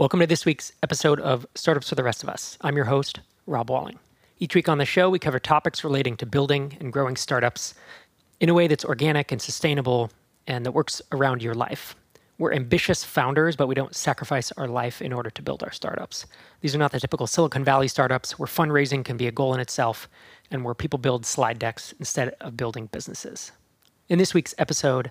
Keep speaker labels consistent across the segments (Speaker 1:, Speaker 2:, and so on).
Speaker 1: Welcome to this week's episode of Startups for the Rest of Us. I'm your host, Rob Walling. Each week on the show, we cover topics relating to building and growing startups in a way that's organic and sustainable and that works around your life. We're ambitious founders, but we don't sacrifice our life in order to build our startups. These are not the typical Silicon Valley startups where fundraising can be a goal in itself and where people build slide decks instead of building businesses. In this week's episode,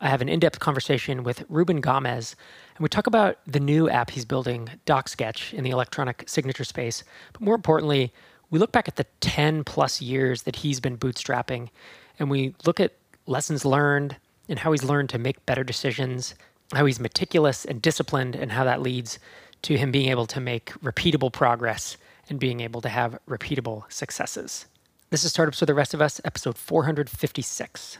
Speaker 1: I have an in depth conversation with Ruben Gamez, and we talk about the new app he's building, DocSketch, in the electronic signature space. But more importantly, we look back at the 10 plus years that he's been bootstrapping, and we look at lessons learned and how he's learned to make better decisions, how he's meticulous and disciplined, and how that leads to him being able to make repeatable progress and being able to have repeatable successes. This is Startups for the Rest of Us, episode 456.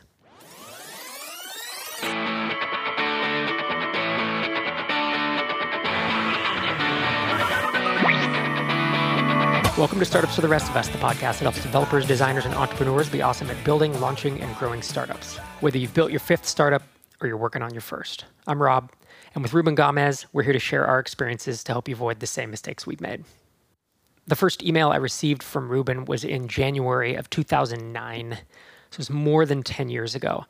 Speaker 1: Welcome to Startups for the Rest of Us, the podcast that helps developers, designers, and entrepreneurs be awesome at building, launching, and growing startups. Whether you've built your fifth startup or you're working on your first. I'm Rob, and with Ruben Gamez, we're here to share our experiences to help you avoid the same mistakes we've made. The first email I received from Ruben was in January of 2009. So it was more than 10 years ago.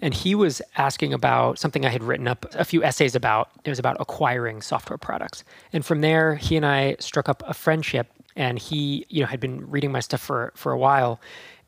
Speaker 1: And he was asking about something I had written up a few essays about. It was about acquiring software products. And from there, he and I struck up a friendship and he you know had been reading my stuff for for a while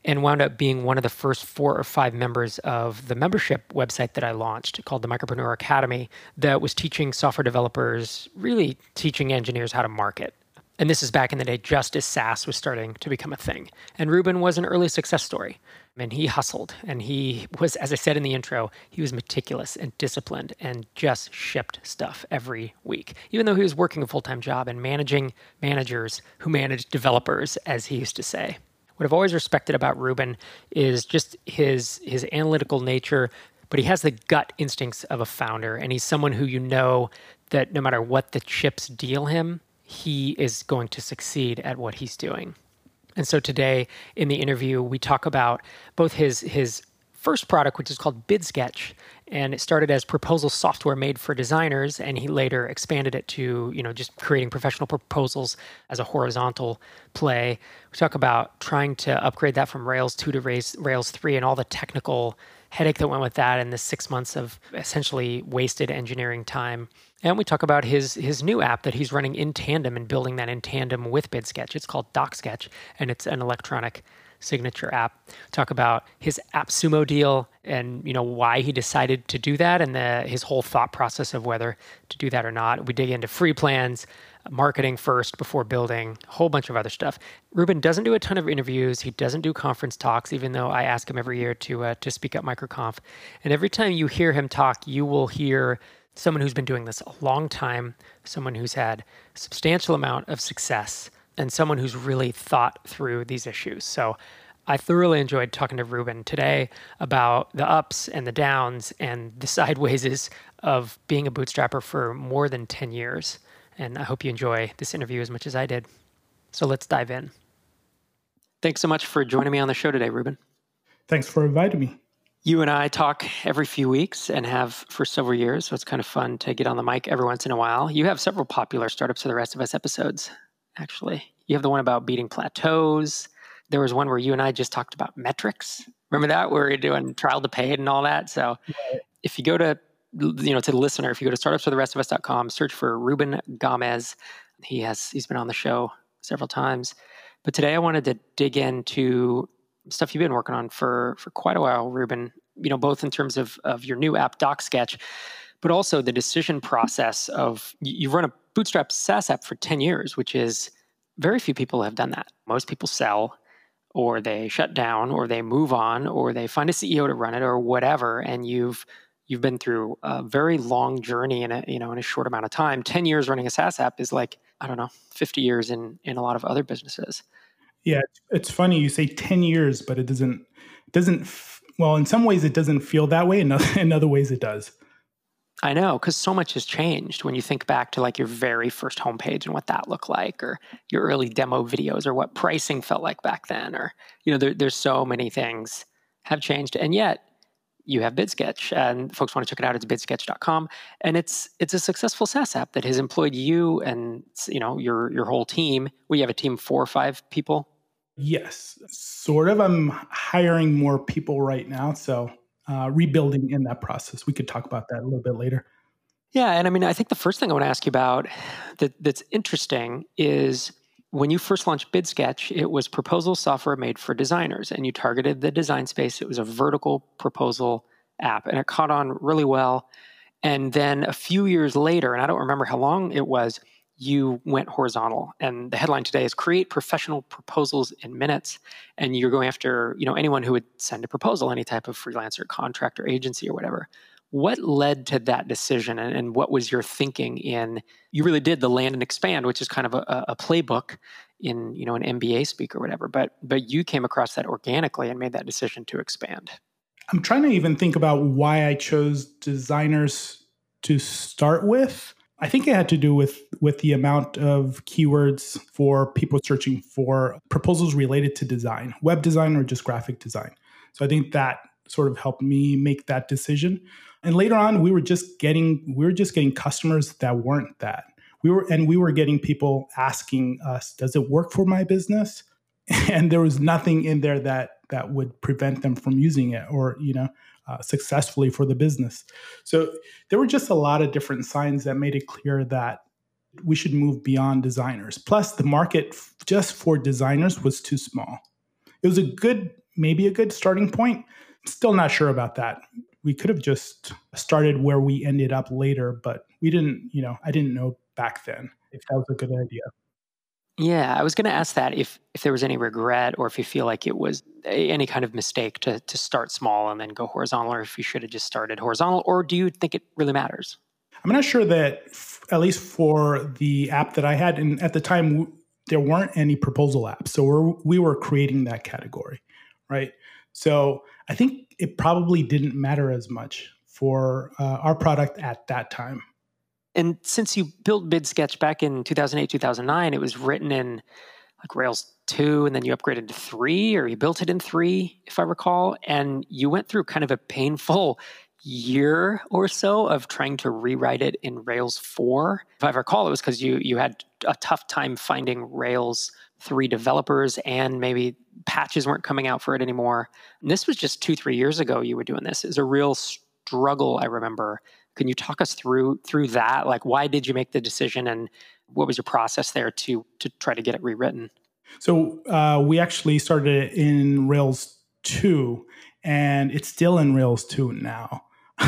Speaker 1: and wound up being one of the first four or five members of the membership website that I launched called the Micropreneur Academy that was teaching software developers, really teaching engineers how to market. And this is back in the day, just as SaaS was starting to become a thing. And Ruben was an early success story. And he hustled and he was, as I said in the intro, he was meticulous and disciplined and just shipped stuff every week, even though he was working a full time job and managing managers who managed developers, as he used to say. What I've always respected about Ruben is just his his analytical nature, but he has the gut instincts of a founder, and he's someone who you know that no matter what the chips deal him, he is going to succeed at what he's doing. And so today in the interview, we talk about both his his first product, which is called BidSketch, and it started as proposal software made for designers, and he later expanded it to you know just creating professional proposals as a horizontal play. We talk about trying to upgrade that from Rails two to Rails, Rails three, and all the technical headache that went with that, and the six months of essentially wasted engineering time. And we talk about his his new app that he's running in tandem and building that in tandem with BidSketch. It's called DocSketch, and it's an electronic signature app. Talk about his AppSumo deal and you know why he decided to do that and the, his whole thought process of whether to do that or not. We dig into free plans, marketing first before building, a whole bunch of other stuff. Ruben doesn't do a ton of interviews. He doesn't do conference talks, even though I ask him every year to uh, to speak at MicroConf. And every time you hear him talk, you will hear someone who's been doing this a long time, someone who's had a substantial amount of success, and someone who's really thought through these issues. So I thoroughly enjoyed talking to Ruben today about the ups and the downs and the sidewayses of being a bootstrapper for more than 10 years. And I hope you enjoy this interview as much as I did. So let's dive in. Thanks so much for joining me on the show today, Ruben.
Speaker 2: Thanks for inviting me.
Speaker 1: You and I talk every few weeks and have for several years, so it's kind of fun to get on the mic every once in a while. You have several popular startups for the rest of us episodes, actually. You have the one about beating plateaus. There was one where you and I just talked about metrics. Remember that where you're doing trial to paid and all that. So if you go to you know to the listener, if you go to startupsfortherestofus.com, search for Ruben Gamez. He has he's been on the show several times. But today I wanted to dig into stuff you've been working on for for quite a while, Ruben. You know, both in terms of of your new app DocSketch, but also the decision process of you've run a bootstrap SaaS app for ten years, which is very few people have done that. Most people sell, or they shut down, or they move on, or they find a CEO to run it, or whatever. And you've you've been through a very long journey in a you know in a short amount of time. Ten years running a SaaS app is like I don't know, fifty years in in a lot of other businesses.
Speaker 2: Yeah, it's funny you say 10 years, but it doesn't doesn't well, in some ways it doesn't feel that way, in other, in other ways it does.
Speaker 1: I know, because so much has changed when you think back to like your very first homepage and what that looked like, or your early demo videos, or what pricing felt like back then, or you know, there, there's so many things have changed, and yet you have BidSketch, and folks want to check it out. It's bidsketch.com, and it's it's a successful SaaS app that has employed you and you know your your whole team. We have a team four or five people.
Speaker 2: Yes, sort of. I'm hiring more people right now, so uh, rebuilding in that process. We could talk about that a little bit later.
Speaker 1: Yeah, and I mean, I think the first thing I want to ask you about that that's interesting is when you first launched BidSketch, it was proposal software made for designers, and you targeted the design space. It was a vertical proposal app, and it caught on really well. And then a few years later, and I don't remember how long it was, you went horizontal. And the headline today is "Create professional proposals in minutes." And you're going after you know anyone who would send a proposal, any type of freelancer, contractor, agency, or whatever. What led to that decision, and, and, what was your thinking in? You really did the land and expand, which is kind of a, a playbook in you know an MBA speak or whatever. But but you came across that organically and made that decision to expand.
Speaker 2: I'm trying to even think about why I chose designers to start with. I think it had to do with with the amount of keywords for people searching for proposals related to design, web design or just graphic design. So I think that sort of helped me make that decision. And later on, we were just getting we were just getting customers that weren't that. We were and we were getting people asking us, "Does it work for my business?" And there was nothing in there that that would prevent them from using it, or you know, uh, successfully for the business. So there were just a lot of different signs that made it clear that we should move beyond designers. Plus, the market f- just for designers was too small. It was a good, maybe a good starting point. Still not sure about that we could have just started where we ended up later, but we didn't, you know, I didn't know back then if that was a good idea.
Speaker 1: Yeah, I was going to ask that if if there was any regret or if you feel like it was any kind of mistake to to start small and then go horizontal, or if you should have just started horizontal, or do you think it really matters?
Speaker 2: I'm not sure that, f- at least for the app that I had, and at the time w- there weren't any proposal apps, so we're, we were creating that category, right? So I think it probably didn't matter as much for uh, our product at that time.
Speaker 1: And since you built BidSketch back in 2008, 2009, it was written in like Rails 2, and then you upgraded to 3, or you built it in 3, if I recall. And you went through kind of a painful year or so of trying to rewrite it in Rails 4. If I recall, it was because you, you had a tough time finding Rails 3 developers and maybe patches weren't coming out for it anymore. And this was just two, three years ago you were doing this. It was a real struggle, I remember. Can you talk us through through that? Like why did you make the decision and what was your process there to to try to get it rewritten?
Speaker 2: So uh, we actually started it in Rails 2 and it's still in Rails 2 now.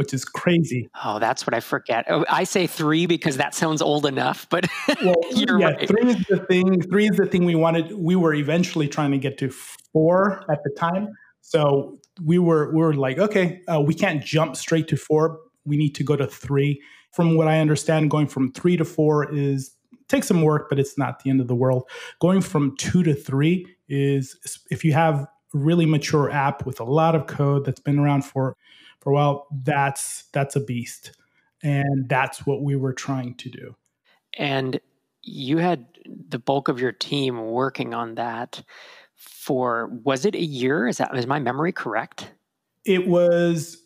Speaker 2: which is crazy.
Speaker 1: Oh, that's what I forget. Oh, I say three because that sounds old enough, but well, you're yeah, right.
Speaker 2: Three is the thing. Three is the thing we wanted. We were eventually trying to get to four at the time. So we were we were like, okay, uh, we can't jump straight to four. We need to go to three. From what I understand, going from three to four is takes some work, but it's not the end of the world. Going from two to three is if you have a really mature app with a lot of code that's been around for for a while, that's that's a beast. And that's what we were trying to do.
Speaker 1: And you had the bulk of your team working on that for was it a year? Is that is my memory correct?
Speaker 2: It was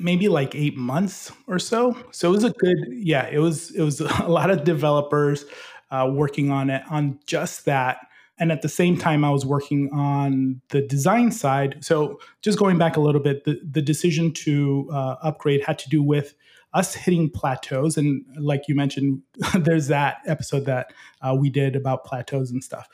Speaker 2: maybe like eight months or so. So it was a good, yeah. It was it was a lot of developers uh, working on it on just that and at the same time, I was working on the design side. So, just going back a little bit, the, the decision to uh, upgrade had to do with us hitting plateaus. And like you mentioned, there's that episode that uh, we did about plateaus and stuff.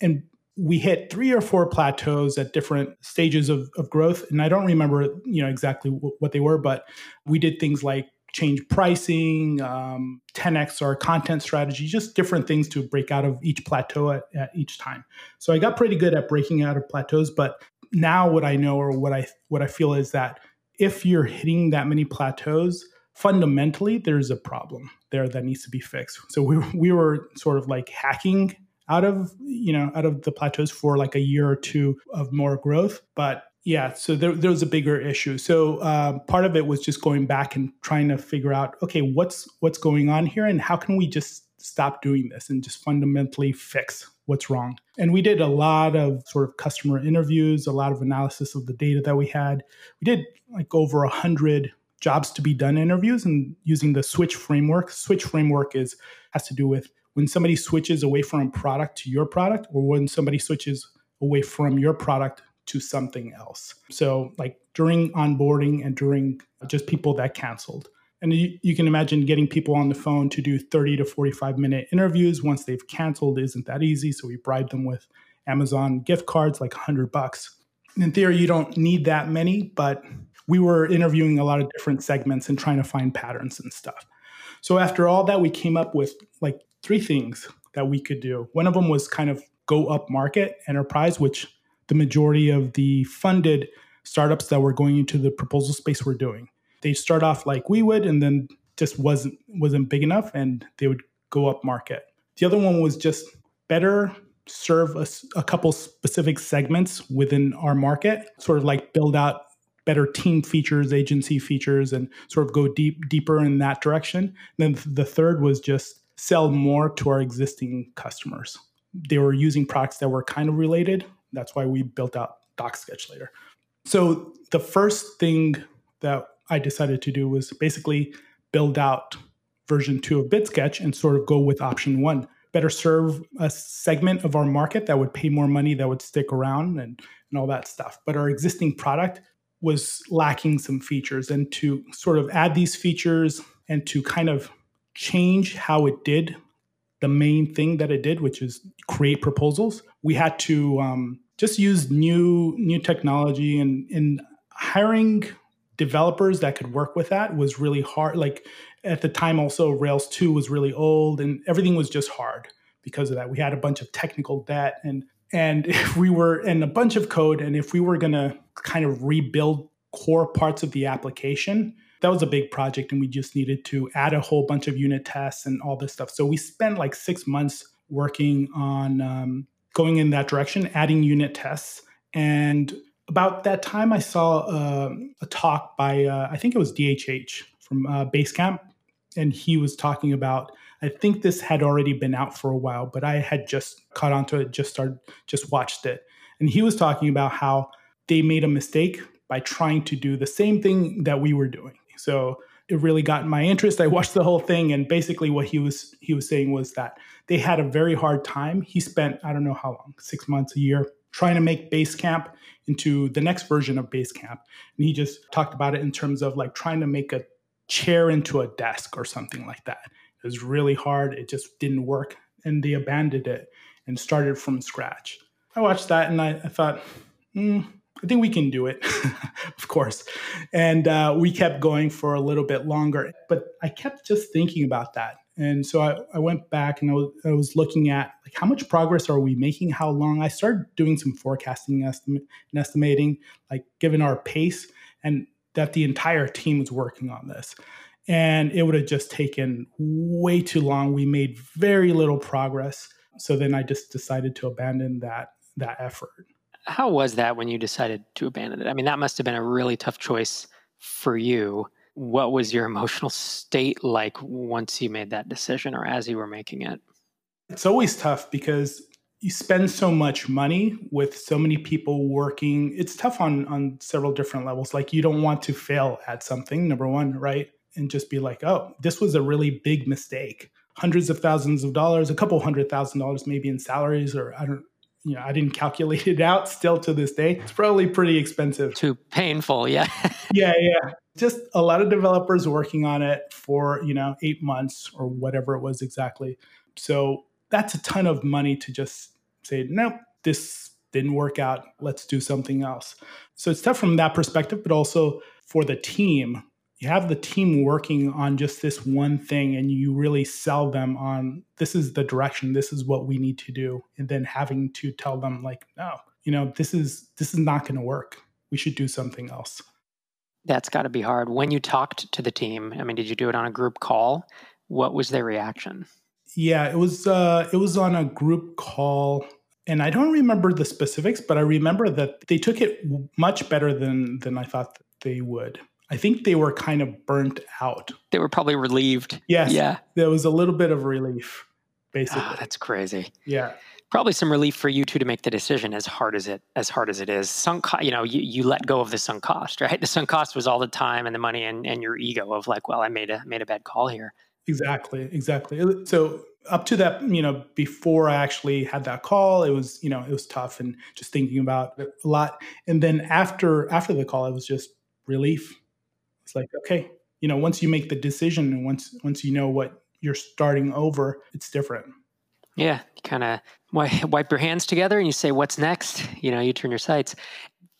Speaker 2: And we hit three or four plateaus at different stages of, of growth. And I don't remember, you know, exactly w- what they were, but we did things like change pricing, um, 10x our content strategy, just different things to break out of each plateau at, at, each time. So I got pretty good at breaking out of plateaus, but now what I know or what I what I feel is that if you're hitting that many plateaus, fundamentally there's a problem there that needs to be fixed. So we we were sort of like hacking out of you know out of the plateaus for like a year or two of more growth, but yeah, so there, there was a bigger issue. So uh, part of it was just going back and trying to figure out, okay, what's what's going on here, and how can we just stop doing this and just fundamentally fix what's wrong. And we did a lot of sort of customer interviews, a lot of analysis of the data that we had. We did like over a hundred jobs to be done interviews and using the switch framework. Switch framework is has to do with when somebody switches away from a product to your product or when somebody switches away from your product to something else. So like during onboarding and during just people that canceled. And you, you, can imagine getting people on the phone to do 30 to 45 minute interviews once they've canceled isn't that easy. So we bribe them with Amazon gift cards, like 100 bucks. In theory, you don't need that many, but we were interviewing a lot of different segments and trying to find patterns and stuff. So after all that, we came up with like three things that we could do. One of them was kind of go up market enterprise, which the majority of the funded startups that were going into the proposal space were doing. They start off like we would, and then just wasn't wasn't big enough, and they would go up market. The other one was just better serve a, a couple specific segments within our market, sort of like build out better team features, agency features, and sort of go deep deeper in that direction. And then the third was just sell more to our existing customers. They were using products that were kind of related. That's why we built out DocSketch later. So the first thing that I decided to do was basically build out version two of BidSketch and sort of go with option one. Better serve a segment of our market that would pay more money, that would stick around and, and all that stuff. But our existing product was lacking some features. And to sort of add these features and to kind of change how it did the main thing that it did, which is create proposals, we had to um, just use new new technology and in hiring developers that could work with that was really hard. Like at the time, also Rails 2 was really old and everything was just hard because of that. We had a bunch of technical debt and and if we were in a bunch of code and if we were going to kind of rebuild core parts of the application, that was a big project and we just needed to add a whole bunch of unit tests and all this stuff. So we spent like six months working on um, going in that direction, adding unit tests. And about that time, I saw uh, a talk by, uh, I think it was DHH from uh, Basecamp. And he was talking about, I think this had already been out for a while, but I had just caught onto it, just started, just watched it. And he was talking about how they made a mistake by trying to do the same thing that we were doing. So it really got my interest. I watched the whole thing, and basically what he was he was saying was that they had a very hard time. He spent I don't know how long, six months, a year, trying to make Basecamp into the next version of Basecamp, and he just talked about it in terms of like trying to make a chair into a desk or something like that. It was really hard. It just didn't work, and they abandoned it and started from scratch. I watched that and I, I thought. Mm, I think we can do it, of course. And uh, we kept going for a little bit longer. But I kept just thinking about that. And so I, I went back and I was, I was, looking at like how much progress are we making? How long? I started doing some forecasting estimate, and estimating, like given our pace and that the entire team was working on this. And it would have just taken way too long. We made very little progress. So then I just decided to abandon that that effort.
Speaker 1: How was that when you decided to abandon it? I mean, that must have been a really tough choice for you. What was your emotional state like once you made that decision or as you were making it?
Speaker 2: It's always tough because you spend so much money with so many people working. It's tough on on several different levels. Like you don't want to fail at something, number 1, right? And just be like, "Oh, this was a really big mistake." Hundreds of thousands of dollars, a couple hundred thousand dollars maybe in salaries or I don't you know, I didn't calculate it out still to this day. It's probably pretty expensive.
Speaker 1: Too painful, yeah.
Speaker 2: yeah, yeah. Just a lot of developers working on it for, you know, eight months or whatever it was exactly. So that's a ton of money to just say, nope, this didn't work out. Let's do something else. So it's tough from that perspective, but also for the team you have the team working on just this one thing and you really sell them on this is the direction. This is what we need to do and then having to tell them like no you know this is this is not going to work. We should do something else.
Speaker 1: That's got to be hard. When you talked to the team i mean did you do it on a group call? What was their reaction?
Speaker 2: Yeah it was uh it was on a group call and i don't remember the specifics but i remember that they took it much better than than i thought they would I think they were kind of burnt out.
Speaker 1: They were probably relieved.
Speaker 2: Yes.
Speaker 1: Yeah.
Speaker 2: There was a little bit of relief. basically.
Speaker 1: Oh, that's crazy.
Speaker 2: Yeah.
Speaker 1: Probably some relief for you too to make the decision as hard as it as hard as it is. Sunk, you know, you, you let go of the sunk cost, right? The sunk cost was all the time and the money and, and your ego of like, well, I made a made a bad call here.
Speaker 2: Exactly, exactly. Uh, so up to that, you know, before I actually had that call, it was, you know, it was tough and just thinking about it a lot. And then after after the call, it was just relief. It's like, okay, you know, once you make the decision and once once you know what you're starting over, it's different.
Speaker 1: Yeah, you kind of wipe your hands together and you say, "What's next?" You know, you turn your sights.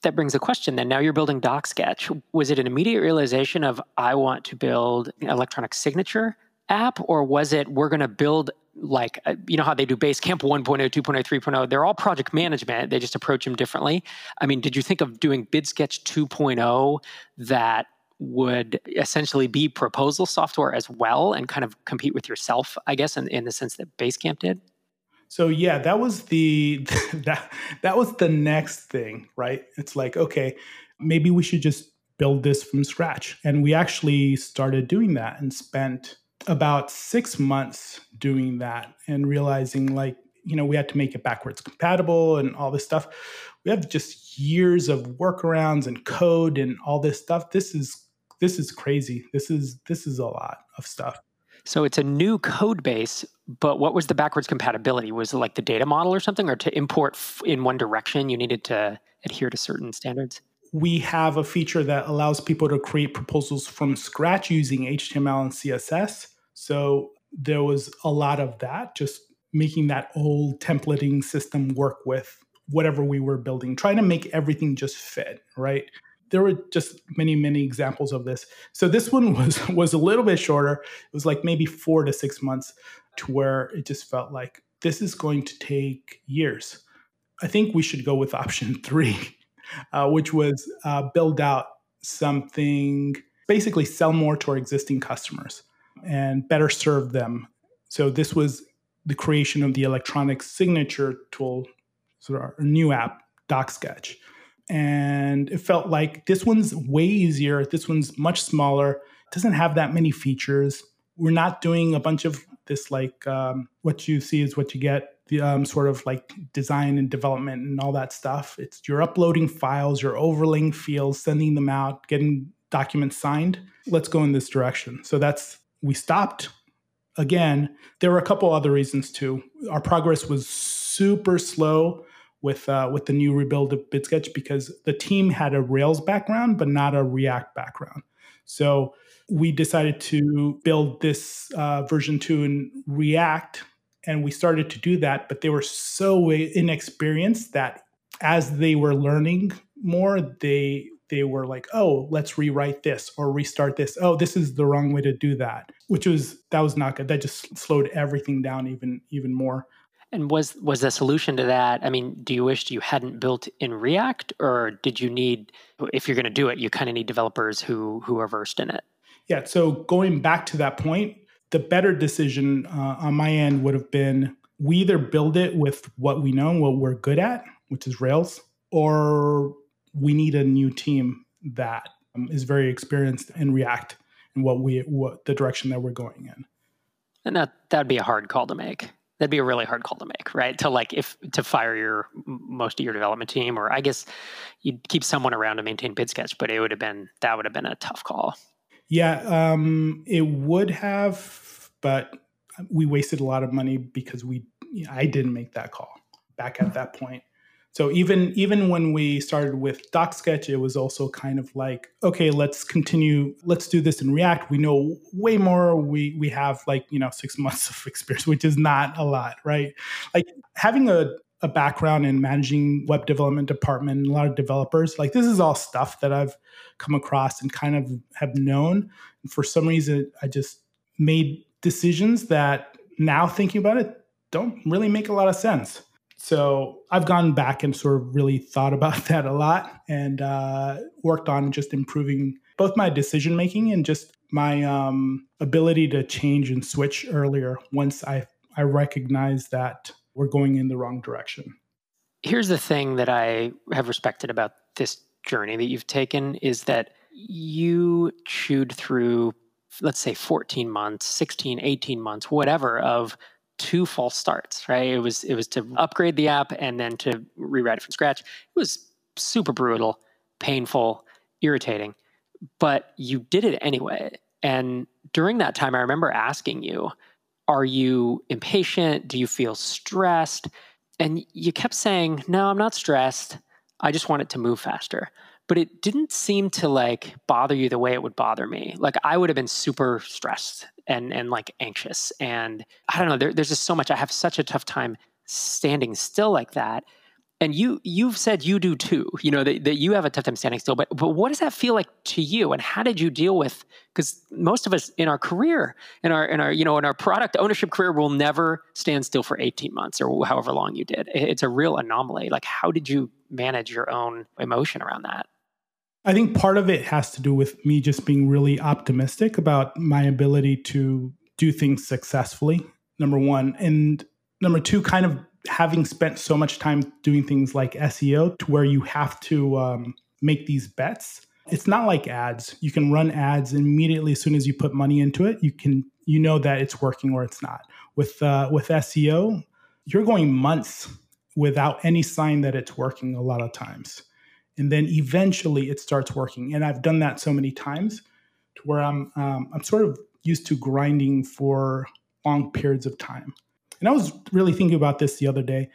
Speaker 1: That brings a question. Then now you're building DocSketch. Was it an immediate realization of I want to build an electronic signature app, or was it we're going to build like uh, you know how they do Basecamp 1.0, 2.0, 3.0? They're all project management. They just approach them differently. I mean, did you think of doing BidSketch 2.0 that would essentially be proposal software as well and kind of compete with yourself, I guess, in, in the sense that Basecamp did?
Speaker 2: So yeah, that was the that that was the next thing, right? It's like, okay, maybe we should just build this from scratch. And we actually started doing that and spent about 6 months doing that and realizing like, you know, we had to make it backwards compatible and all this stuff. We have just years of workarounds and code and all this stuff. This is this is crazy. This is this is a lot of stuff.
Speaker 1: So it's a new code base, but what was the backwards compatibility? Was it like the data model or something, or to import in one direction, you needed to adhere to certain standards?
Speaker 2: We have a feature that allows people to create proposals from scratch using HTML and CSS. So there was a lot of that, just making that old templating system work with whatever we were building, trying to make everything just fit, right? There were just many many examples of this. So this one was was a little bit shorter. It was like maybe four to six months to where it just felt like this is going to take years. I think we should go with option three uh, which was uh, build out something basically sell more to our existing customers and better serve them. So this was the creation of the electronic signature tool so our new app DocSketch and it felt like this one's way easier. This one's much smaller. Doesn't have that many features. We're not doing a bunch of this like um, what you see is what you get. The um, sort of like design and development and all that stuff. It's you're uploading files, you're overlaying fields, sending them out, getting documents signed. Let's go in this direction. So that's we stopped again. There were a couple other reasons too. Our progress was super slow with uh, with the new rebuild of BidSketch because the team had a Rails background but not a React background. So we decided to build this uh, version two in React, and we started to do that. But they were so inexperienced that as they were learning more, they they were like, "Oh, let's rewrite this or restart this. Oh, this is the wrong way to do that," which was that was not good. That just slowed everything down even even more.
Speaker 1: And was was the solution to that? I mean, do you wish you hadn't built in React, or did you need, if you're going to do it, you kind of need developers who who are versed in it?
Speaker 2: Yeah. So going back to that point, the better decision uh, on my end would have been we either build it with what we know, what we're good at, which is Rails, or we need a new team that um, is very experienced in React and what we what the direction that we're going in.
Speaker 1: And that that'd be a hard call to make that'd be a really hard call to make, right? To like if to fire your most of your development team, or I guess you'd keep someone around to maintain BidSketch, but it would have been that would have been a tough call.
Speaker 2: Yeah, um, it would have, but we wasted a lot of money because we I didn't make that call back at that point. So even even when we started with DocSketch, it was also kind of like, okay, let's continue. Let's do this in React. We know way more. We we have like you know six months of experience, which is not a lot, right? Like having a a background in managing web development department, and a lot of developers. Like this is all stuff that I've come across and kind of have known. And for some reason, I just made decisions that now thinking about it don't really make a lot of sense. So I've gone back and sort of really thought about that a lot and uh, worked on just improving both my decision making and just my um, ability to change and switch earlier once I I recognize that we're going in the wrong direction.
Speaker 1: Here's the thing that I have respected about this journey that you've taken is that you chewed through let's say 14 months 16 18 months whatever of two false starts, right? It was it was to upgrade the app and then to rewrite it from scratch. It was super brutal, painful, irritating, but you did it anyway. And during that time, I remember asking you, "Are you impatient? Do you feel stressed?" And you kept saying, "No, I'm not stressed. I just want it to move faster." But it didn't seem to like bother you the way it would bother me. Like I would have been super stressed and and like anxious, and I don't know. There, there's just so much. I have such a tough time standing still like that. And you you've said you do too. You know that, that you have a tough time standing still. But but what does that feel like to you? And how did you deal with? Because most of us in our career, in our in our you know in our product ownership career, will never stand still for 18 months or however long you did. It's a real anomaly. Like how did you manage your own emotion around that?
Speaker 2: I think part of it has to do with me just being really optimistic about my ability to do things successfully, number one. And number two, kind of having spent so much time doing things like SEO to where you have to um, make these bets. It's not like ads. You can run ads immediately as soon as you put money into it. You can you know that it's working or it's not. With uh, with SEO, you're going months without any sign that it's working a lot of times and then eventually it starts working. And I've done that so many times to where I'm um, I'm sort of used to grinding for long periods of time. And I was really thinking about this the other day,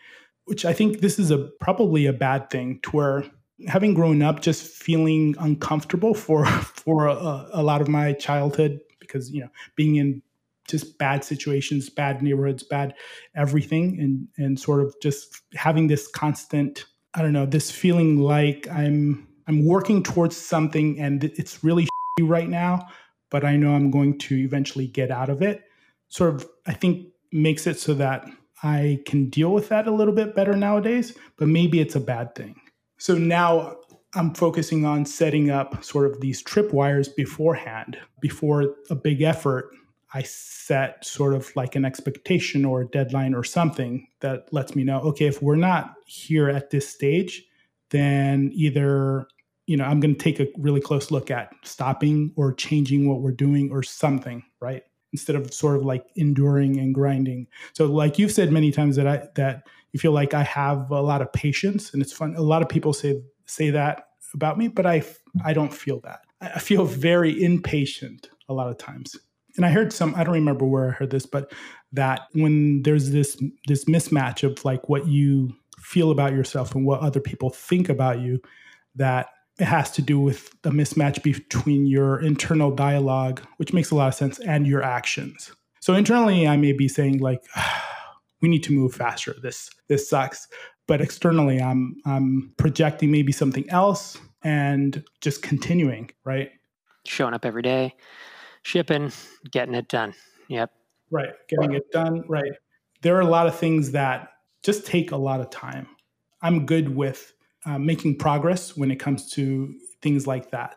Speaker 2: which I think this is a probably a bad thing to where having grown up just feeling uncomfortable for for a, a lot of my childhood because you know being in just bad situations, bad neighborhoods, bad everything, and and sort of just having this constant I don't know, this feeling like I'm I'm working towards something and it's really right now, but I know I'm going to eventually get out of it. Sort of I think makes it so that I can deal with that a little bit better nowadays, but maybe it's a bad thing. So now I'm focusing on setting up sort of these tripwires beforehand, before a big effort I set sort of like an expectation or a deadline or something that lets me know, okay, if we're not here at this stage, then either, you know, I'm going to take a really close look at stopping or changing what we're doing or something, right? Instead of sort of like enduring and grinding. So like you've said many times that I that you feel like I have a lot of patience and it's fun. A lot of people say say that about me, but I I don't feel that. I feel very impatient a lot of times and I heard some I don't remember where I heard this, but that when there's this this mismatch of like what you feel about yourself and what other people think about you, that it has to do with the mismatch between your internal dialogue, which makes a lot of sense, and your actions. So internally, I may be saying like, "We need to move faster. This this sucks," but externally, I'm I'm projecting maybe something else and just continuing, right?
Speaker 1: Showing up every day, shipping, getting it done. Yep.
Speaker 2: Right. Getting it done. Right. There are a lot of things that just take a lot of time. I'm good with uh, making progress when it comes to things like that.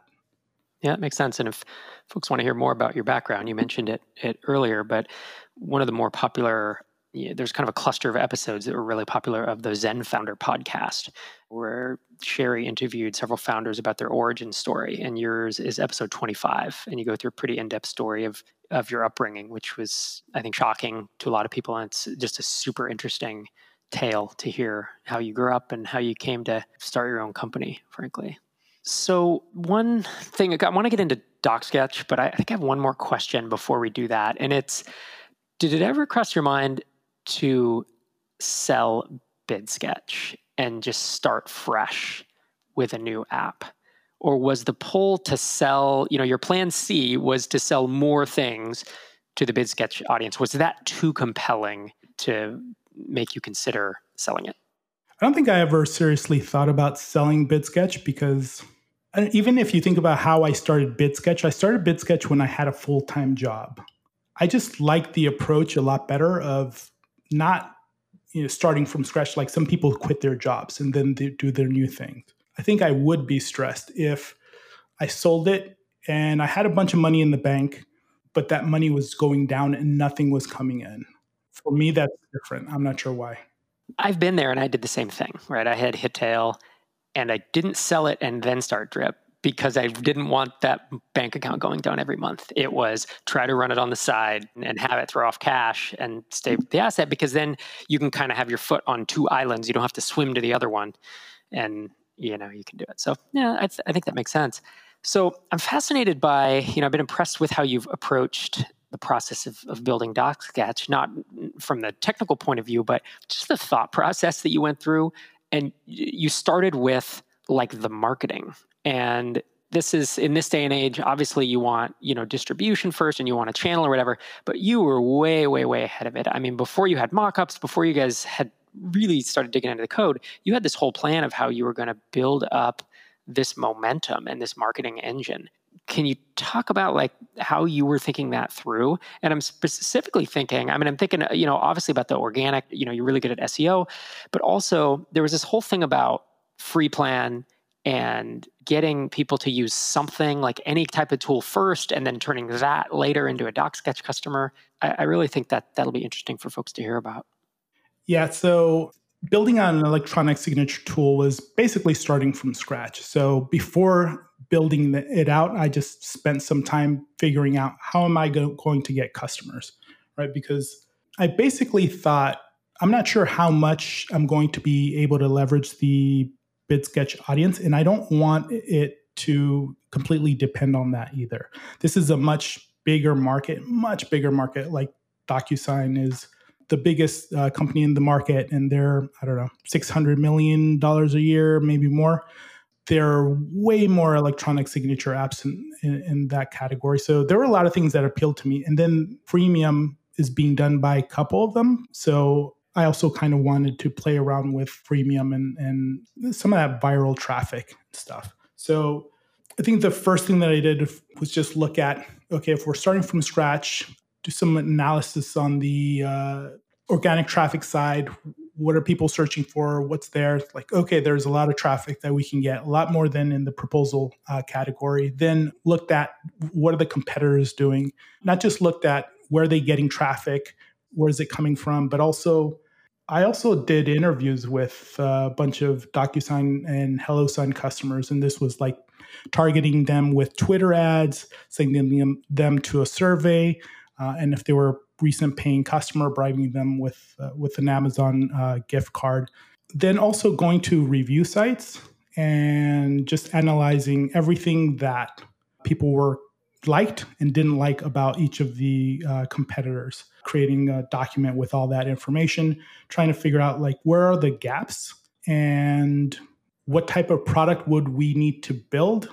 Speaker 1: Yeah, it makes sense. And if folks want to hear more about your background, you mentioned it, it earlier, but one of the more popular there's kind of a cluster of episodes that were really popular of the ZenFounder podcast, where Sherry interviewed several founders about their origin story. And yours is episode 25. And you go through a pretty in depth story of, of your upbringing, which was, I think, shocking to a lot of people. And it's just a super interesting tale to hear how you grew up and how you came to start your own company, frankly. So, one thing I want to get into DocSketch, but I think I have one more question before we do that. And it's, did it ever cross your mind to sell BidSketch and just start fresh with a new app? Or was the pull to sell, you know, your plan C was to sell more things to the BidSketch audience? Was that too compelling to make you consider selling it?
Speaker 2: I don't think I ever seriously thought about selling BidSketch because even if you think about how I started BidSketch, I started BidSketch when I had a full time job. I just liked the approach a lot better of not you know starting from scratch like some people quit their jobs and then they do their new thing i think i would be stressed if i sold it and i had a bunch of money in the bank but that money was going down and nothing was coming in. For me that's different. I'm not sure why.
Speaker 1: I've been there and i did the same thing right? I had HitTail and i didn't sell it and then start drip because I didn't want that bank account going down every month. It was try to run it on the side and have it throw off cash and stay with the asset because then you can kind of have your foot on two islands. You don't have to swim to the other one and you know you can do it. So yeah, I, th- I think that makes sense. So I'm fascinated by you know I've been impressed with how you've approached the process of, of building DocSketch, not from the technical point of view, but just the thought process that you went through. And you started with like the marketing and this is in this day and age obviously you want you know distribution first and you want a channel or whatever but you were way way way ahead of it. I mean before you had mockups before you guys had really started digging into the code you had this whole plan of how you were going to build up this momentum and this marketing engine. Can you talk about like how you were thinking that through? And i'm specifically thinking i mean i'm thinking you know obviously about the organic you know you're really good at seo but also there was this whole thing about free plan and getting people to use something like any type of tool first and then turning that later into a DocSketch customer. I, I really think that that'll be interesting for folks to hear about.
Speaker 2: Yeah, so building on an electronic signature tool was basically starting from scratch. So before building it out, I just spent some time figuring out how am I go- going to get customers, right? Because I basically thought I'm not sure how much I'm going to be able to leverage the BidSketch audience, and I don't want it to completely depend on that either. This is a much bigger market, much bigger market. Like DocuSign is the biggest uh, company in the market, and they're I don't know six hundred million dollars a year, maybe more. There are way more electronic signature apps in, in, in that category. So there were a lot of things that appealed to me, and then freemium is being done by a couple of them. So I also kind of wanted to play around with freemium and, and some of that viral traffic stuff. So I think the first thing that I did was just look at okay, if we're starting from scratch, do some analysis on the uh, organic traffic side. What are people searching for? What's there? Like, okay, there's a lot of traffic that we can get, a lot more than in the proposal uh, category. Then looked at what are the competitors doing, not just looked at where are they getting traffic, where is it coming from, but also I also did interviews with a bunch of DocuSign and HelloSign customers, and this was like targeting them with Twitter ads, sending them, to a survey, uh, and if they were recent paying customer, bribing them with uh, with an Amazon uh, gift card. Then also going to review sites and just analyzing everything that people were liked and didn't like about each of the uh, competitors. Creating a document with all that information trying to figure out like where are the gaps and what type of product would we need to build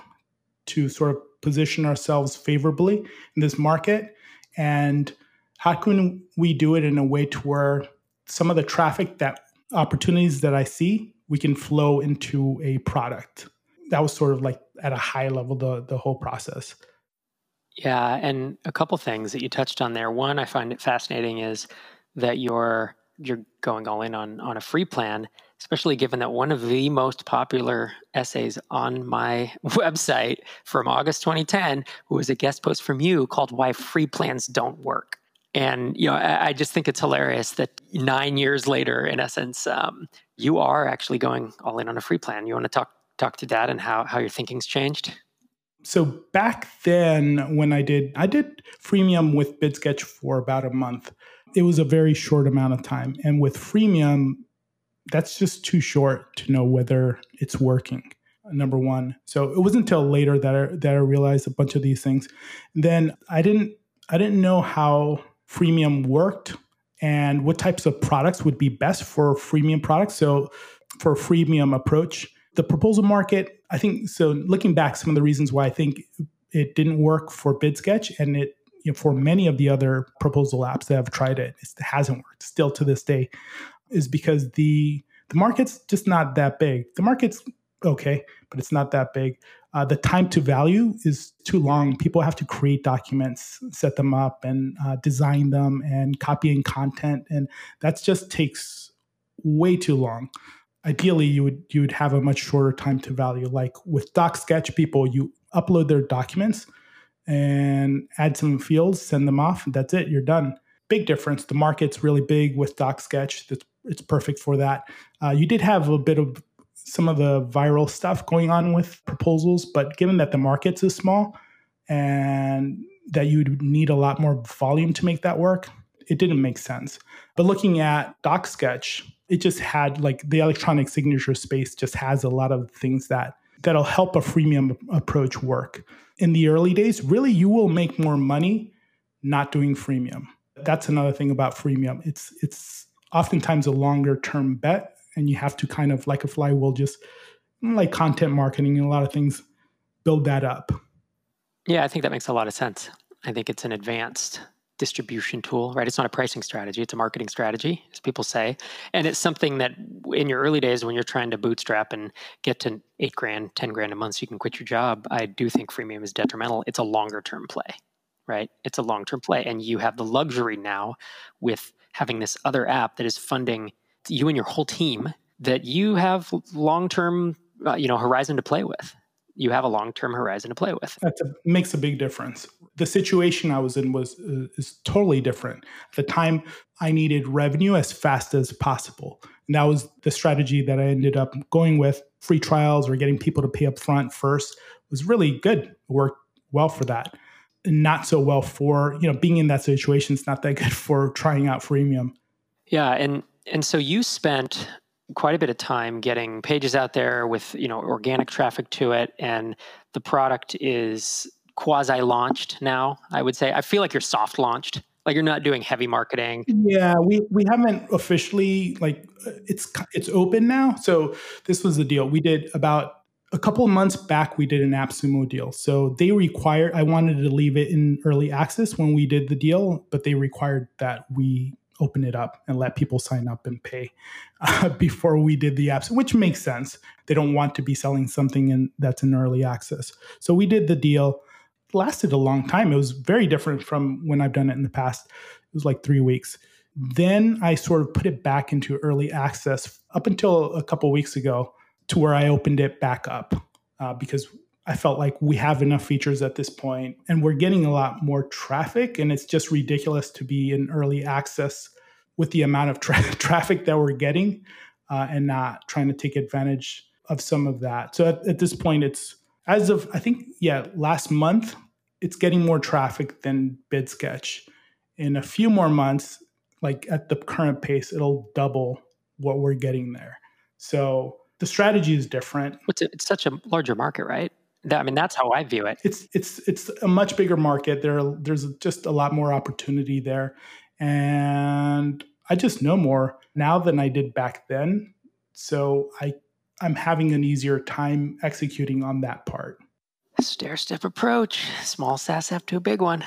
Speaker 2: to sort of position ourselves favorably in this market? And how can we do it in a way to where some of the traffic that opportunities that i see we can flow into a product? That was sort of like at a high level the the whole process
Speaker 1: yeah, and a couple things that you touched on there. One, I find it fascinating is that you're you're going all in on on a free plan, especially given that one of the most popular essays on my website from August 2010 was a guest post from you called "Why Free Plans Don't Work." And you know, I, I just think it's hilarious that nine years later, in essence, um, you are actually going all in on a free plan. You want to talk talk to that and how how your thinking's changed?
Speaker 2: So back then, when I did, I did freemium with BidSketch for about a month. It was a very short amount of time, and with freemium, that's just too short to know whether it's working. Number one. So it wasn't until later that I, that I realized a bunch of these things. Then I didn't I didn't know how freemium worked and what types of products would be best for freemium products. So for a freemium approach, the proposal market, I think so. Looking back, some of the reasons why I think it didn't work for BidSketch and it you know, for many of the other proposal apps that have tried it, it hasn't worked still to this day, is because the the market's just not that big. The market's okay, but it's not that big. Uh, the time to value is too long. People have to create documents, set them up, and uh, design them, and copying content, and that just takes way too long ideally you would you would have a much shorter time to value. Like with DocSketch, people you upload their documents and add some fields send them off and that's it you're done. Big difference the market's really big with DocSketch that's it's perfect for that. Uh, you did have a bit of some of the viral stuff going on with proposals, but given that the market's is small and that you would need a lot more volume to make that work, it didn't make sense. But looking at DocSketch, it just had like the electronic signature space just has a lot of things that that'll help a freemium approach work. In the early days, really you will make more money not doing freemium. That's another thing about freemium. It's it's oftentimes a longer term bet and you have to kind of like a flywheel just like content marketing and a lot of things build that up.
Speaker 1: Yeah, I think that makes a lot of sense. I think it's an advanced distribution tool, right? It's not a pricing strategy, it's a marketing strategy, as people say. And it's something that in your early days when you're trying to bootstrap and get to eight grand, 10 grand a month so you can quit your job, I do think freemium is detrimental. It's a longer term play, right? It's a long term play. And you have the luxury now with having this other app that is funding you and your whole team that you have long term, uh, you know, horizon to play with you have a long term horizon to play with.
Speaker 2: That makes a big difference. The situation I was in was uh, is totally different. At the time, I needed revenue as fast as possible, and that was the strategy that I ended up going with. Free trials or getting people to pay up front first was really good. It worked well for that. And not so well for you know being in that situation. It's not that good for trying out freemium.
Speaker 1: Yeah, and and so you spent quite a bit of time getting pages out there with you know organic traffic to it and the product is quasi launched now i would say. I feel like you're soft launched like you're not doing heavy marketing.
Speaker 2: Yeah we we haven't officially like uh, it's it's open now. So this was the deal. We did about a couple months back we did an appsumo deal. So they required i wanted to leave it in early access when we did the deal but they required that we open it up and let people sign up and pay uh, before we did the apps, which makes sense. They don't want to be selling something in, that's in early access. So we did the deal. It lasted a long time. It was very different from when I've done it in the past. It was like three weeks. Then I sort of put it back into early access up until a couple weeks ago to where I opened it back up uh, because I felt like we have enough features at this point and we're getting a lot more traffic. And it's just ridiculous to be in early access with the amount of tra- traffic that we're getting uh, and not trying to take advantage of some of that. So at, at this point, it's as of, I think, yeah, last month, it's getting more traffic than BidSketch. In a few more months, like at the current pace, it'll double what we're getting there. So the strategy is different.
Speaker 1: It's, a, it's such a larger market, right? I mean, that's how I view it.
Speaker 2: It's it's it's a much bigger market. There, there's just a lot more opportunity there, and I just know more now than I did back then. So I I'm having an easier time executing on that part.
Speaker 1: Stair step approach, small app to a big one.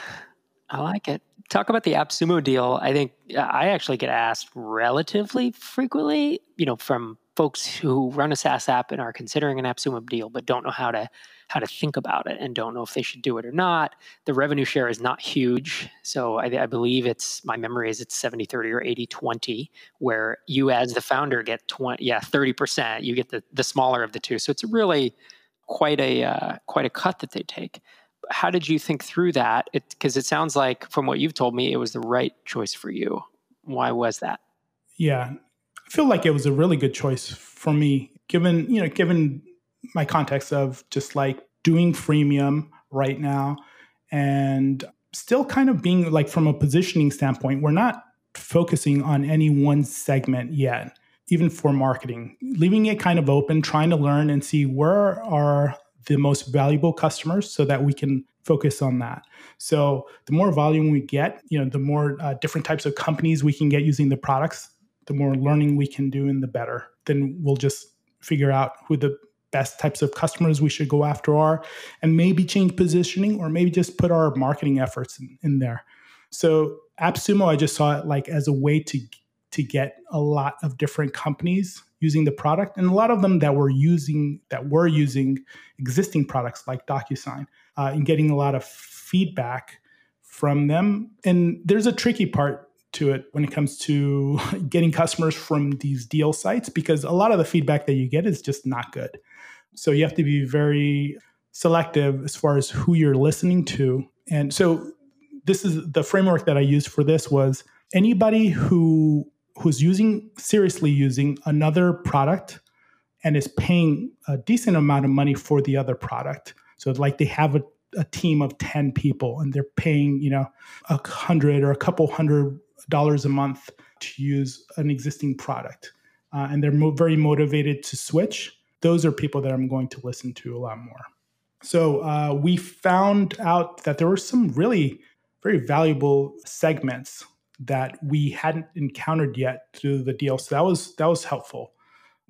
Speaker 1: I like it. Talk about the AppSumo deal. I think I actually get asked relatively frequently, you know, from folks who run a SaaS app and are considering an AppSumo deal but don't know how to how to think about it and don't know if they should do it or not. The revenue share is not huge. So I, I believe it's my memory is it's 70 30 or 80 20, where you as the founder get 20, yeah, 30%. You get the, the smaller of the two. So it's really quite a uh, quite a cut that they take. How did you think through that? Because it, it sounds like from what you've told me, it was the right choice for you. Why was that?
Speaker 2: Yeah, feel like it was a really good choice for me, given you know, given my context of just like doing freemium right now, and still kind of being like from a positioning standpoint, we're not focusing on any one segment yet, even for marketing. Leaving it kind of open, trying to learn and see where are the most valuable customers so that we can focus on that. So the more volume we get, you know, the more uh, different types of companies we can get using the products, the more learning we can do and the better. Then we'll just figure out who the best types of customers we should go after are and maybe change positioning or maybe just put our marketing efforts in, in there. So AppSumo, I just saw it like as a way to to get a lot of different companies using the product and a lot of them that were using that were using existing products like DocuSign uh, and getting a lot of feedback from them. And there's a tricky part to it when it comes to getting customers from these deal sites because a lot of the feedback that you get is just not good. So you have to be very selective as far as who you're listening to. And so this is the framework that I used for this was anybody who who's using seriously using another product and is paying a decent amount of money for the other product. So like they have a, a team of 10 people and they're paying, you know, a hundred or a couple hundred dollars a month to use an existing product. Uh, and they're mo- very motivated to switch. Those are people that I'm going to listen to a lot more. So uh, we found out that there were some really very valuable segments that we hadn't encountered yet through the deal. So that was that was helpful.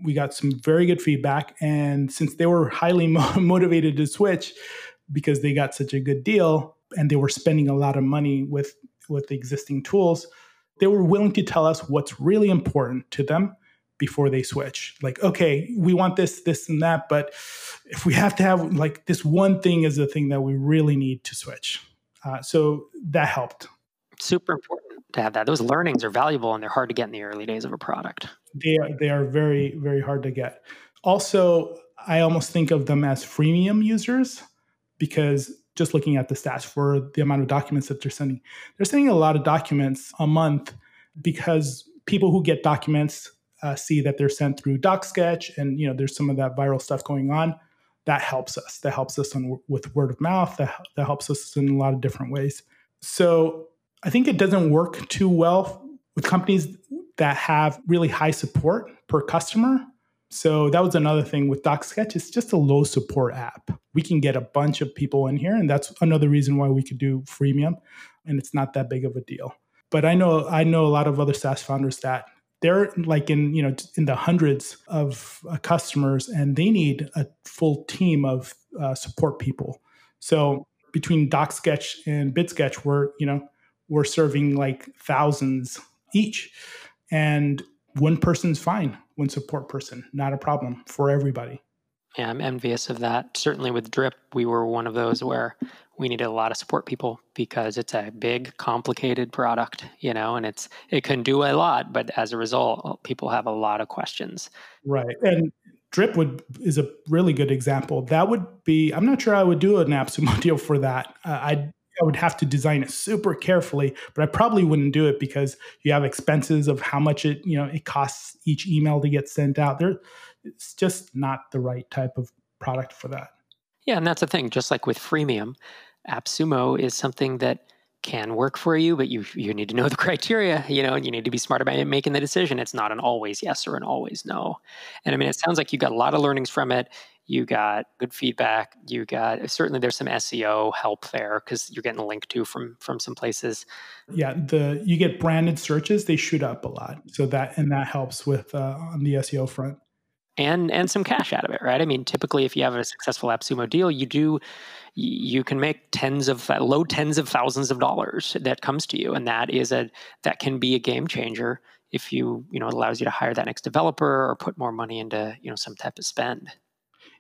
Speaker 2: We got some very good feedback, and since they were highly motivated to switch because they got such a good deal and they were spending a lot of money with with the existing tools, they were willing to tell us what's really important to them before they switch. Like, okay, we want this, this, and that, but if we have to have like this one thing is the thing that we really need to switch. Uh, so that helped.
Speaker 1: Super important to have that. Those learnings are valuable and they're hard to get in the early days of a product.
Speaker 2: They are, they are very, very hard to get. Also, I almost think of them as freemium users because just looking at the stats for the amount of documents that they're sending, they're sending a lot of documents a month because people who get documents uh, see that they're sent through DocSketch and you know there's some of that viral stuff going on. That helps us. That helps us on, with word of mouth. That, that helps us in a lot of different ways. So I think it doesn't work too well with companies that have really high support per customer. So that was another thing with DocSketch. It's just a low support app. We can get a bunch of people in here, and that's another reason why we could do freemium, and it's not that big of a deal. But I know I know a lot of other SaaS founders that they're like in you know in the hundreds of uh, customers, and they need a full team of uh, support people. So between DocSketch and BidSketch, we're you know we're serving like thousands each. And one person's fine, one support person, not a problem for everybody.
Speaker 1: Yeah, I'm envious of that. Certainly with Drip, we were one of those where we needed a lot of support people because it's a big, complicated product, you know, and it's it can do a lot, but as a result, people have a lot of questions.
Speaker 2: Right. And Drip would is a really good example. That would be I'm not sure I would do an AppSumo deal for that. Uh, I'd I would have to design it super carefully, but I probably wouldn't do it because you have expenses of how much it, you know, it costs each email to get sent out. There it's just not the right type of product for that.
Speaker 1: Yeah, and that's the thing. Just like with freemium, AppSumo is something that can work for you, but you you need to know the criteria, you know, and you need to be smart about making the decision. It's not an always yes or an always no. And I mean, it sounds like you got a lot of learnings from it you got good feedback you got certainly there's some seo help there because you're getting a link to from from some places
Speaker 2: yeah the you get branded searches they shoot up a lot so that and that helps with uh, on the seo front
Speaker 1: and and some cash out of it right i mean typically if you have a successful appsumo deal you do you can make tens of uh, low tens of thousands of dollars that comes to you and that is a that can be a game changer if you you know it allows you to hire that next developer or put more money into you know some type of spend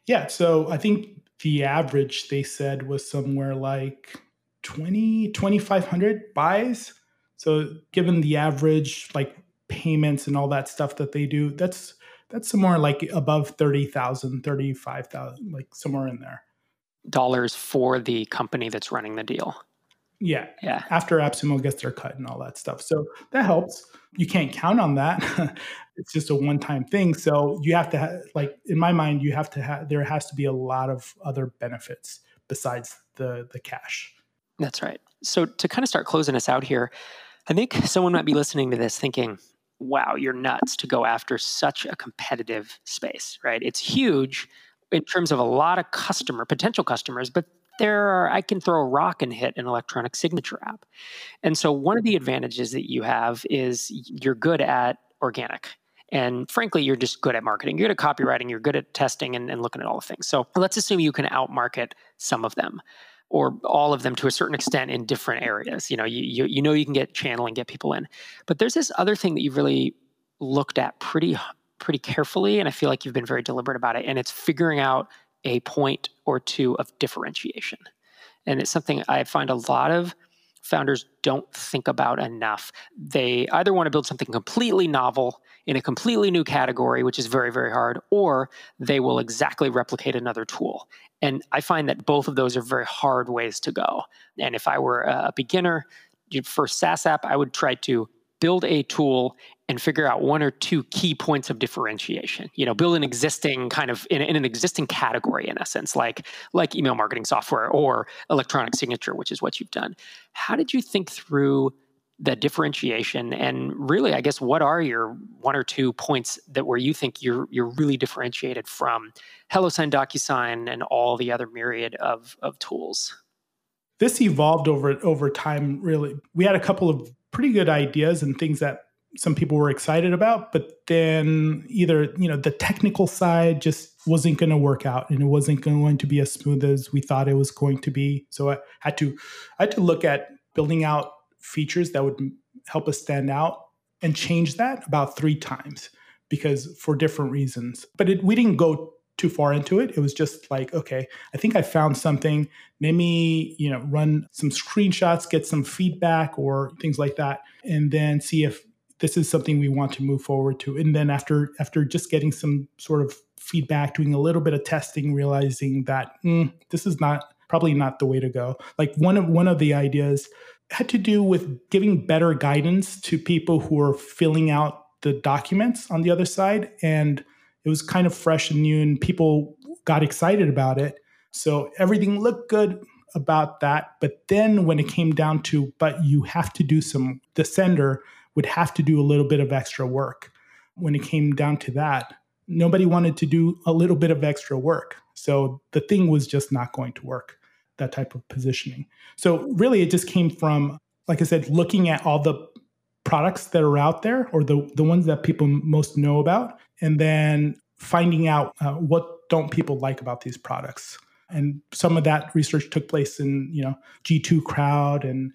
Speaker 2: yeah. So I think the average they said was somewhere like 20, 2,500 buys. So given the average like payments and all that stuff that they do, that's that's somewhere like above 30,000, 35,000, like somewhere in there.
Speaker 1: Dollars for the company that's running the deal.
Speaker 2: Yeah. Yeah. After AppSumo gets their cut and all that stuff. So that helps. You can't count on that. it's just a one time thing. So you have to, ha- like, in my mind, you have to have, there has to be a lot of other benefits besides the, the cash.
Speaker 1: That's right. So to kind of start closing us out here, I think someone might be listening to this thinking, wow, you're nuts to go after such a competitive space, right? It's huge in terms of a lot of customer, potential customers, but there are, I can throw a rock and hit an electronic signature app. And so one of the advantages that you have is you're good at organic. And frankly, you're just good at marketing. You're good at copywriting. You're good at testing and, and looking at all the things. So let's assume you can outmarket some of them or all of them to a certain extent in different areas. You know, you, you, you know you can get channel and get people in. But there's this other thing that you've really looked at pretty pretty carefully, and I feel like you've been very deliberate about it. And it's figuring out a point or two of differentiation. And it's something I find a lot of founders don't think about enough. They either want to build something completely novel in a completely new category, which is very, very hard, or they will exactly replicate another tool. And I find that both of those are very hard ways to go. And if I were a beginner, for SaaS app, I would try to build a tool and figure out one or two key points of differentiation you know build an existing kind of in, in, an existing category in essence like like email marketing software or electronic signature which is what you've done how did you think through that differentiation and really i guess what are your one or two points that where you think you're you're really differentiated from HelloSign DocuSign and all the other myriad of of tools?
Speaker 2: This evolved over over time really. We had a couple of pretty good ideas and things that some people were excited about but then either you know the technical side just wasn't going to work out and it wasn't going to be as smooth as we thought it was going to be. So i had to i had to look at building out features that would help us stand out and change that about three times because for different reasons. But it, we didn't go too far into it. It was just like, okay, I think I found something. Let me, you know, run some screenshots, get some feedback or things like that, and then see if this is something we want to move forward to. And then after after just getting some sort of feedback, doing a little bit of testing, realizing that mm, this is not probably not the way to go. Like one of one of the ideas had to do with giving better guidance to people who are filling out the documents on the other side. And it was kind of fresh and new, and people got excited about it. So everything looked good about that. But then when it came down to, but you have to do some, the sender would have to do a little bit of extra work. When it came down to that, nobody wanted to do a little bit of extra work. So the thing was just not going to work that type of positioning. So really, it just came from, like I said, looking at all the products that are out there or the, the ones that people most know about, and then finding out uh, what don't people like about these products. And some of that research took place in, you know, G2 Crowd and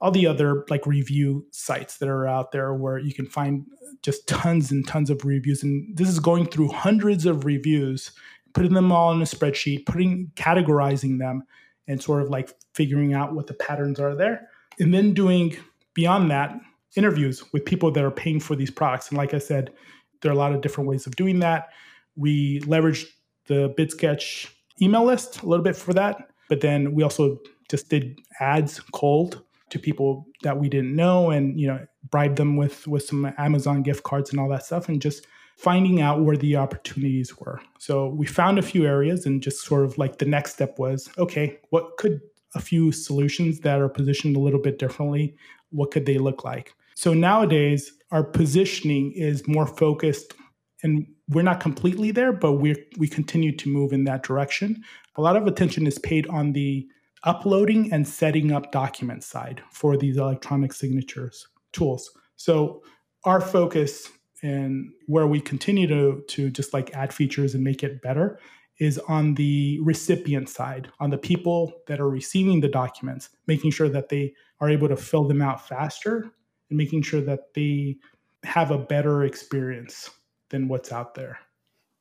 Speaker 2: all the other like review sites that are out there where you can find just tons and tons of reviews. And this is going through hundreds of reviews, putting them all in a spreadsheet, putting categorizing them, and sort of like figuring out what the patterns are there. And then doing beyond that interviews with people that are paying for these products. And like I said, there are a lot of different ways of doing that. We leveraged the BidSketch email list a little bit for that, but then we also just did ads cold to people that we didn't know and you know bribed them with with some Amazon gift cards and all that stuff and just finding out where the opportunities were. So we found a few areas and just sort of like the next step was okay, what could a few solutions that are positioned a little bit differently, what could they look like? So nowadays, our positioning is more focused and we're not completely there, but we we continue to move in that direction. A lot of attention is paid on the uploading and setting up document side for these electronic signatures tools. So our focus and where we continue to to just like add features and make it better is on the recipient side on the people that are receiving the documents making sure that they are able to fill them out faster and making sure that they have a better experience than what's out there.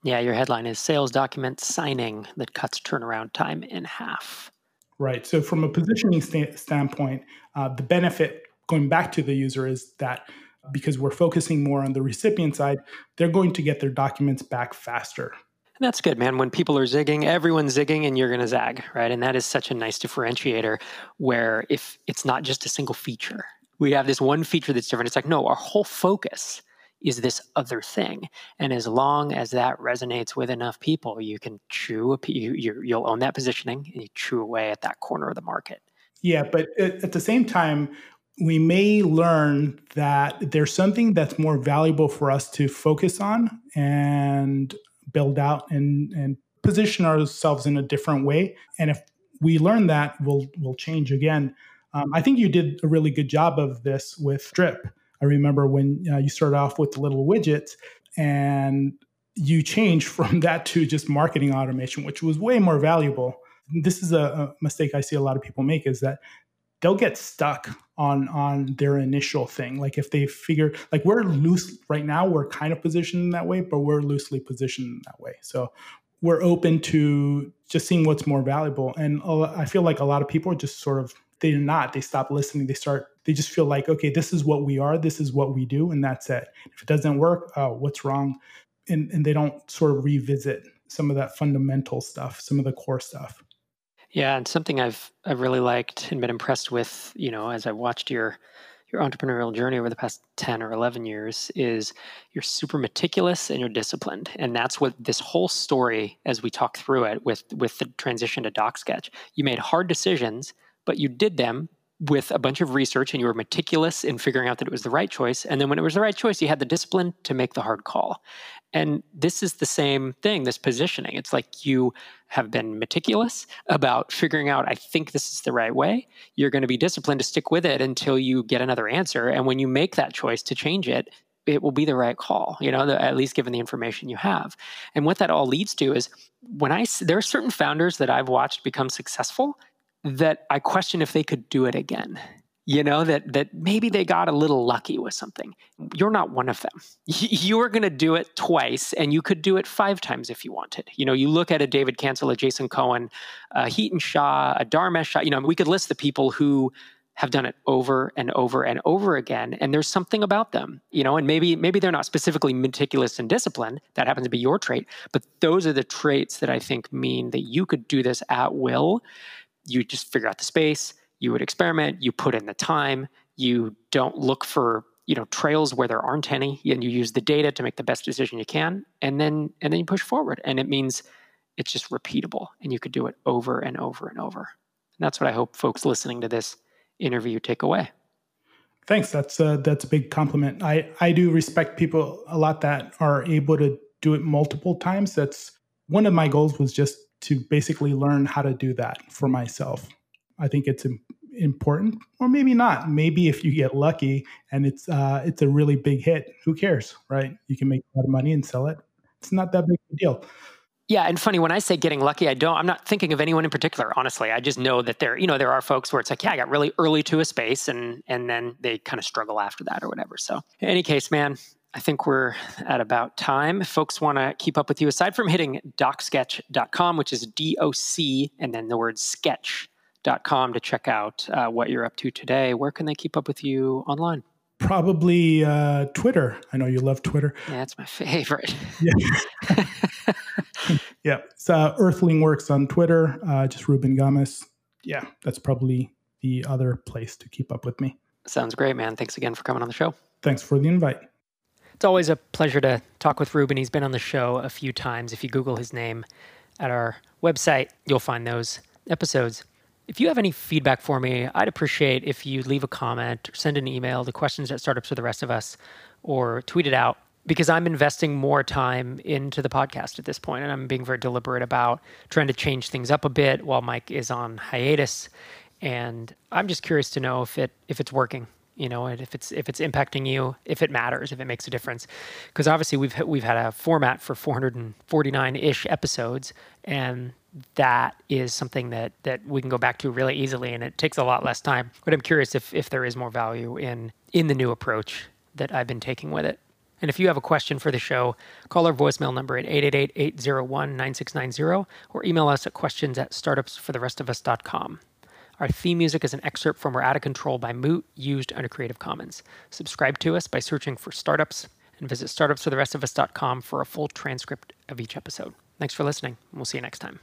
Speaker 1: Yeah your headline is sales document signing that cuts turnaround time in half.
Speaker 2: Right. So from a positioning st- standpoint uh, the benefit going back to the user is that because we're focusing more on the recipient side, they're going to get their documents back faster.
Speaker 1: And That's good, man. When people are zigging, everyone's zigging and you're going to zag, right? And that is such a nice differentiator where if it's not just a single feature, we have this one feature that's different. It's like, no, our whole focus is this other thing. And as long as that resonates with enough people, you can chew, a, you, you'll own that positioning and you chew away at that corner of the market.
Speaker 2: Yeah, but at the same time, we may learn that there's something that's more valuable for us to focus on and build out and, and position ourselves in a different way. And if we learn that, we'll we'll change again. Um, I think you did a really good job of this with Drip. I remember when uh, you started off with the little widgets and you changed from that to just marketing automation, which was way more valuable. This is a, a mistake I see a lot of people make is that they'll get stuck on on their initial thing. Like if they figure like we're loose right now we're kind of positioned that way but we're loosely positioned that way. So we're open to just seeing what's more valuable. And i feel like a lot of people just sort of they're not they stop listening they start they just feel like okay this is what we are this is what we do and that's it. If it doesn't work oh what's wrong? And, and they don't sort of revisit some of that fundamental stuff some of the core stuff
Speaker 1: yeah, and something I've I've really liked and been impressed with, you know, as I watched your your entrepreneurial journey over the past 10 or 11 years is you're super meticulous and you're disciplined. And that's what this whole story, as we talk through it with, with the transition to DocSketch, you made hard decisions, but you did them with a bunch of research and you were meticulous in figuring out that it was the right choice. And then when it was the right choice, you had the discipline to make the hard call. And this is the same thing, this positioning. It's like you have been meticulous about figuring out, I think this is the right way. You're going to be disciplined to stick with it until you get another answer. And when you make that choice to change it, it will be the right call, you know, at least given the information you have. And what that all leads to is when I, there are certain founders that I've watched become successful that I question if they could do it again. You know that that maybe they got a little lucky with something. You're not one of them. You are going to do it twice, and you could do it five times if you wanted. You know, you look at a David Cancel, a Jason Cohen, a Hiten Shah, a Dharmesh Shah. You know, we could list the people who have done it over and over and over again and there's something about them you know and maybe maybe they're not specifically meticulous and disciplined that happens to be your trait but those are the traits that i think mean that you could do this at will you just figure out the space, you would experiment, you put in the time, you don't look for you know trails where there aren't any and you use the data to make the best decision you can and then and then you push forward and it means it's just repeatable and you could do it over and over and over. And that's what i hope folks listening to this interview take away.
Speaker 2: Thanks. That's a, that's a big compliment. I i do respect people a lot that are able to do it multiple times. That's one of my goals was just to basically learn how to do that for myself. I think it's important, or maybe not. Maybe if you get lucky and it's uh, it's a really big hit, who cares, right? You can make a lot of money and sell it. It's not that big a deal.
Speaker 1: Yeah, and funny when I say getting lucky, I don't. I'm not thinking of anyone in particular. Honestly, I just know that there, you know, there are folks where it's like, yeah, I got really early to a space, and and then they kind of struggle after that or whatever. So, in any case, man, I think we're at about time. If folks want to keep up with you, aside from hitting docsketch.com, which is D O C and then the word sketch.com to check out uh, what you're up to today, where can they keep up with you online?
Speaker 2: Probably uh, Twitter. I know you love Twitter.
Speaker 1: Yeah, that's my favorite.
Speaker 2: yeah. yeah. It's uh, Earthling Works on Twitter, uh, just Ruben Gamez. Yeah, that's probably the other place to keep up with me.
Speaker 1: Sounds great, man. Thanks again for coming on the show.
Speaker 2: Thanks for the invite.
Speaker 1: It's always a pleasure to talk with Ruben. He's been on the show a few times. If you Google his name at our website, you'll find those episodes. If you have any feedback for me, I'd appreciate if you leave a comment or send an email to questions at startups for the rest of us or tweet it out because I'm investing more time into the podcast at this point and I'm being very deliberate about trying to change things up a bit while Mike is on hiatus and I'm just curious to know if it if it's working you know if it's if it's impacting you if it matters if it makes a difference. Because obviously we've we've had a format for 449-ish episodes and that is something that that we can go back to really easily and it takes a lot less time. But i'm curious if if there is more value in in the new approach that i've been taking with it. And if you have a question for the show, call our voicemail number at 888-801-9690 or email us at questions at startupsfortherestofus.com. Our theme music is an excerpt from We're Out of Control by Moot, used under Creative Commons. Subscribe to us by searching for startups and visit startupsfortherestofus.com for a full transcript of each episode. Thanks for listening, and we'll see you next time.